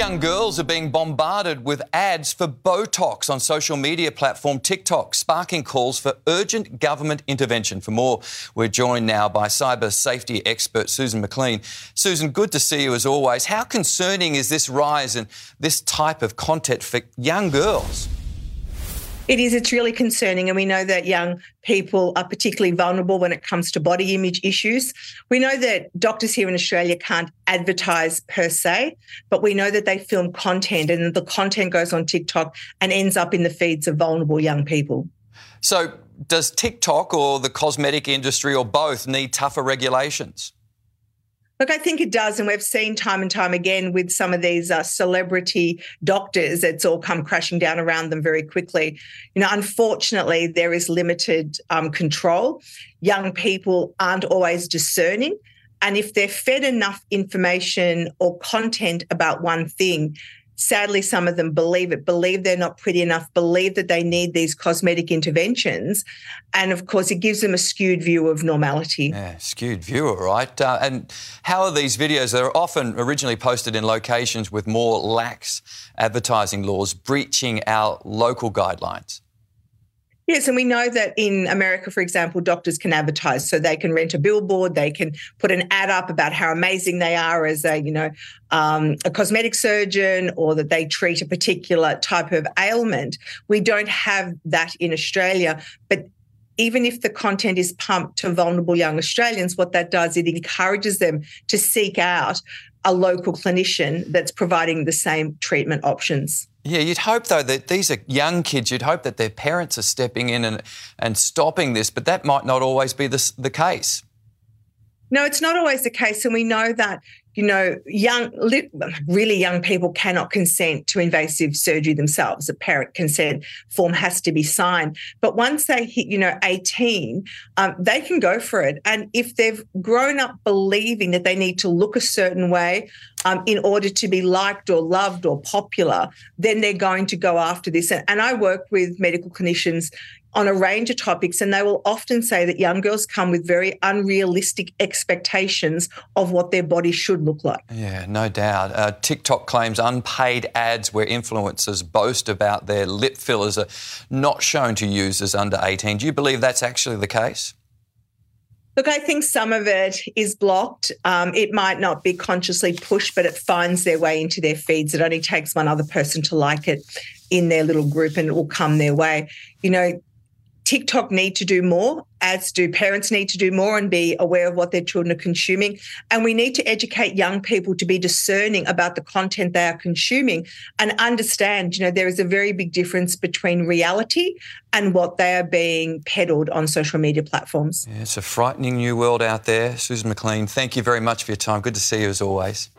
Young girls are being bombarded with ads for Botox on social media platform TikTok, sparking calls for urgent government intervention. For more, we're joined now by cyber safety expert Susan McLean. Susan, good to see you as always. How concerning is this rise in this type of content for young girls? It is. It's really concerning. And we know that young people are particularly vulnerable when it comes to body image issues. We know that doctors here in Australia can't advertise per se, but we know that they film content and the content goes on TikTok and ends up in the feeds of vulnerable young people. So, does TikTok or the cosmetic industry or both need tougher regulations? Look, I think it does. And we've seen time and time again with some of these uh, celebrity doctors, it's all come crashing down around them very quickly. You know, unfortunately, there is limited um, control. Young people aren't always discerning. And if they're fed enough information or content about one thing, sadly, some of them believe it, believe they're not pretty enough, believe that they need these cosmetic interventions. And of course, it gives them a skewed view of normality. Yeah, skewed view, all right. Uh, and how are these videos? They're often originally posted in locations with more lax advertising laws, breaching our local guidelines. Yes, and we know that in America, for example, doctors can advertise, so they can rent a billboard, they can put an ad up about how amazing they are as a, you know, um, a cosmetic surgeon, or that they treat a particular type of ailment. We don't have that in Australia, but even if the content is pumped to vulnerable young Australians, what that does, it encourages them to seek out a local clinician that's providing the same treatment options. Yeah, you'd hope though that these are young kids. You'd hope that their parents are stepping in and, and stopping this, but that might not always be the, the case. No, it's not always the case. And we know that you know, young, really young people cannot consent to invasive surgery themselves. A parent consent form has to be signed. But once they hit, you know, 18, um, they can go for it. And if they've grown up believing that they need to look a certain way um, in order to be liked or loved or popular, then they're going to go after this. And I work with medical clinicians, on a range of topics, and they will often say that young girls come with very unrealistic expectations of what their body should look like. Yeah, no doubt. Uh, TikTok claims unpaid ads where influencers boast about their lip fillers are not shown to users under 18. Do you believe that's actually the case? Look, I think some of it is blocked. Um, it might not be consciously pushed, but it finds their way into their feeds. It only takes one other person to like it in their little group and it will come their way. You know, TikTok need to do more, as do parents need to do more and be aware of what their children are consuming. And we need to educate young people to be discerning about the content they are consuming and understand, you know, there is a very big difference between reality and what they are being peddled on social media platforms. Yeah, it's a frightening new world out there. Susan McLean, thank you very much for your time. Good to see you as always.